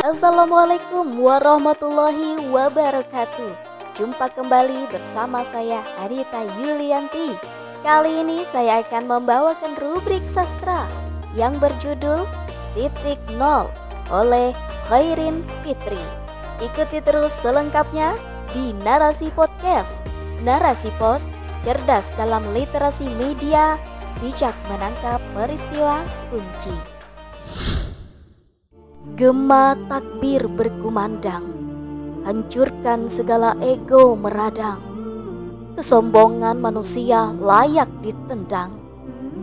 Assalamualaikum warahmatullahi wabarakatuh. Jumpa kembali bersama saya Arita Yulianti. Kali ini saya akan membawakan rubrik sastra Yang berjudul Titik Nol oleh Khairin Fitri. Ikuti terus selengkapnya di Narasi Podcast. Narasi Pos, cerdas dalam literasi media Bijak menangkap peristiwa kunci Gema takbir berkumandang Hancurkan segala ego meradang. Kesombongan manusia layak ditendang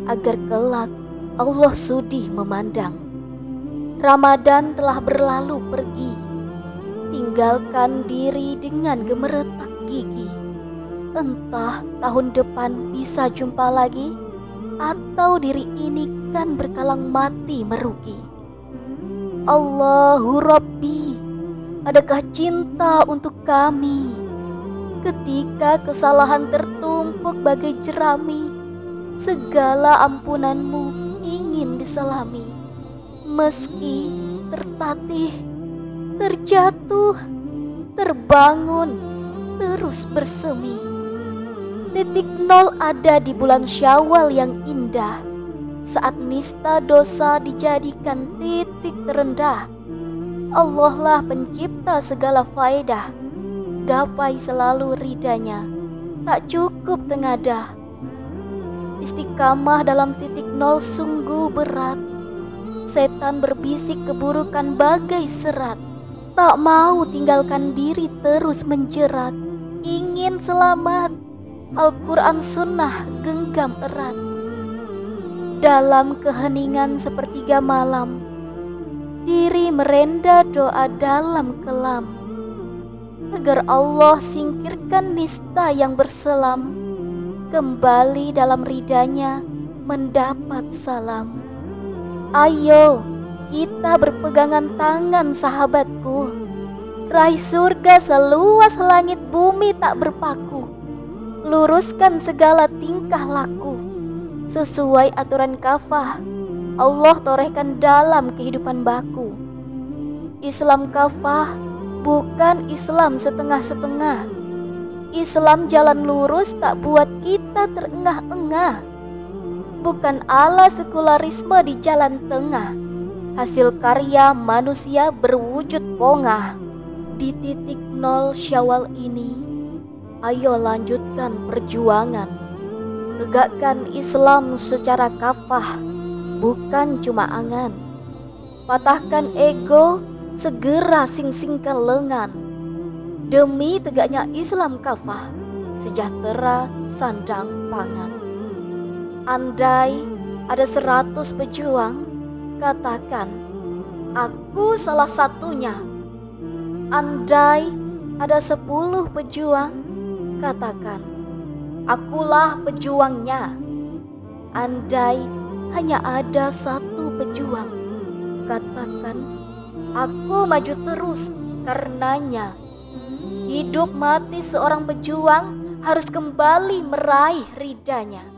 Agar kelak Allah sudi memandang. Ramadan telah berlalu pergi Tinggalkan diri dengan gemeretak gigi. Entah tahun depan bisa jumpa lagi Atau diri ini kan berkalang mati merugi Allahu Rabbi, adakah cinta untuk kami? Ketika kesalahan tertumpuk bagai jerami, segala ampunanmu ingin diselami. Meski tertatih, terjatuh, terbangun, terus bersemi. Titik nol ada di bulan syawal yang indah saat nista dosa dijadikan titik terendah. Allah lah pencipta segala faedah, gapai selalu ridanya, tak cukup tengadah. Istiqamah dalam titik nol sungguh berat, setan berbisik keburukan bagai serat, tak mau tinggalkan diri terus menjerat, ingin selamat, Al-Quran Sunnah genggam erat dalam keheningan sepertiga malam, diri merenda doa dalam kelam, agar Allah singkirkan nista yang berselam, kembali dalam ridanya mendapat salam. Ayo, kita berpegangan tangan sahabatku, raih surga seluas langit bumi tak berpaku, luruskan segala tingkah laku sesuai aturan kafah Allah torehkan dalam kehidupan baku. Islam kafah bukan Islam setengah-setengah. Islam jalan lurus tak buat kita terengah-engah. Bukan ala sekularisme di jalan tengah. Hasil karya manusia berwujud pongah. Di titik nol syawal ini, ayo lanjutkan perjuangan Tegakkan Islam secara kafah, bukan cuma angan. Patahkan ego, segera sing-singkan lengan. Demi tegaknya Islam kafah, sejahtera sandang pangan. Andai ada seratus pejuang, katakan, aku salah satunya. Andai ada sepuluh pejuang, katakan, Akulah pejuangnya. Andai hanya ada satu pejuang, katakan, aku maju terus karenanya. Hidup mati seorang pejuang harus kembali meraih ridanya.